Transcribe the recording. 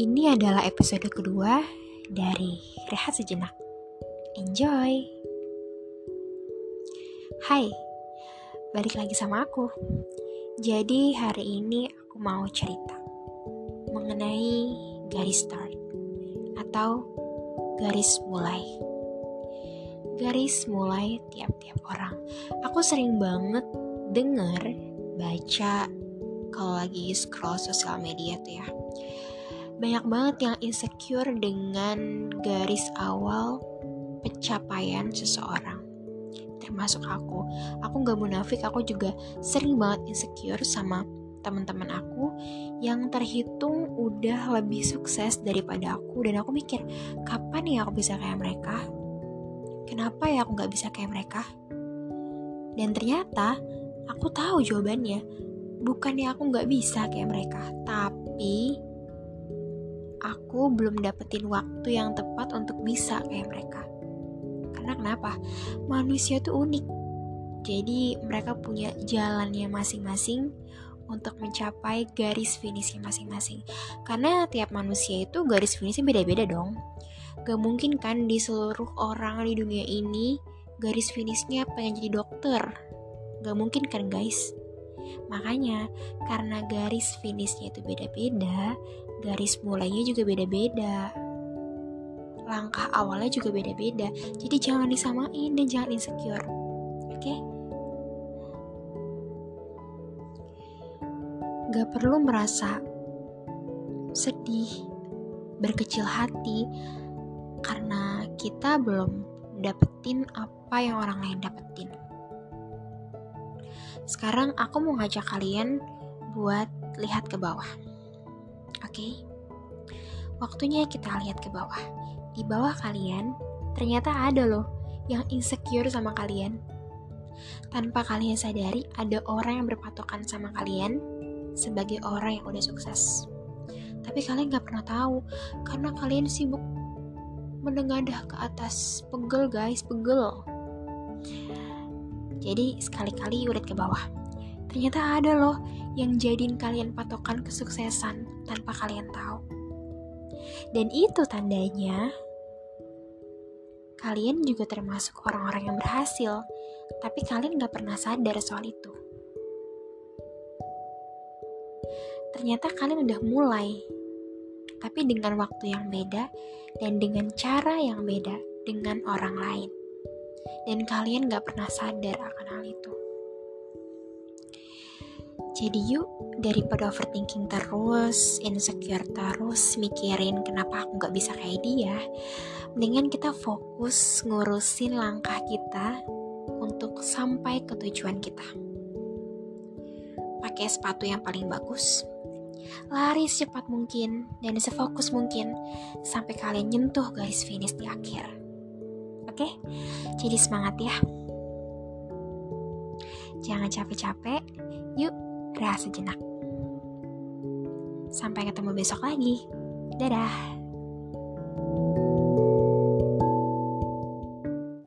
Ini adalah episode kedua dari Rehat Sejenak. Enjoy! Hai, balik lagi sama aku. Jadi hari ini aku mau cerita mengenai garis start atau garis mulai. Garis mulai tiap-tiap orang. Aku sering banget denger, baca, kalau lagi scroll sosial media tuh ya banyak banget yang insecure dengan garis awal pencapaian seseorang. Termasuk aku. Aku nggak munafik aku juga sering banget insecure sama teman-teman aku yang terhitung udah lebih sukses daripada aku. Dan aku mikir kapan ya aku bisa kayak mereka? Kenapa ya aku nggak bisa kayak mereka? Dan ternyata aku tahu jawabannya. Bukannya aku nggak bisa kayak mereka tapi aku belum dapetin waktu yang tepat untuk bisa kayak mereka. Karena kenapa? Manusia tuh unik. Jadi mereka punya jalannya masing-masing untuk mencapai garis finishnya masing-masing. Karena tiap manusia itu garis finishnya beda-beda dong. Gak mungkin kan di seluruh orang di dunia ini garis finishnya pengen jadi dokter. Gak mungkin kan guys? Makanya karena garis finishnya itu beda-beda, garis mulainya juga beda-beda. Langkah awalnya juga beda-beda. Jadi jangan disamain dan jangan insecure. Oke? Okay? Gak perlu merasa sedih, berkecil hati karena kita belum dapetin apa yang orang lain dapetin. Sekarang aku mau ngajak kalian buat lihat ke bawah. Oke? Waktunya kita lihat ke bawah. Di bawah kalian ternyata ada loh yang insecure sama kalian. Tanpa kalian sadari ada orang yang berpatokan sama kalian sebagai orang yang udah sukses. Tapi kalian gak pernah tahu karena kalian sibuk menengadah ke atas. Pegel guys, pegel. Jadi sekali-kali udah ke bawah. Ternyata ada loh yang jadiin kalian patokan kesuksesan tanpa kalian tahu. Dan itu tandanya kalian juga termasuk orang-orang yang berhasil, tapi kalian gak pernah sadar soal itu. Ternyata kalian udah mulai, tapi dengan waktu yang beda dan dengan cara yang beda dengan orang lain dan kalian gak pernah sadar akan hal itu. Jadi yuk, daripada overthinking terus, insecure terus, mikirin kenapa aku gak bisa kayak dia, mendingan kita fokus ngurusin langkah kita untuk sampai ke tujuan kita. Pakai sepatu yang paling bagus, lari secepat mungkin dan sefokus mungkin sampai kalian nyentuh garis finish di akhir. Oke, jadi semangat ya. Jangan capek-capek, yuk rehat sejenak. Sampai ketemu besok lagi. Dadah.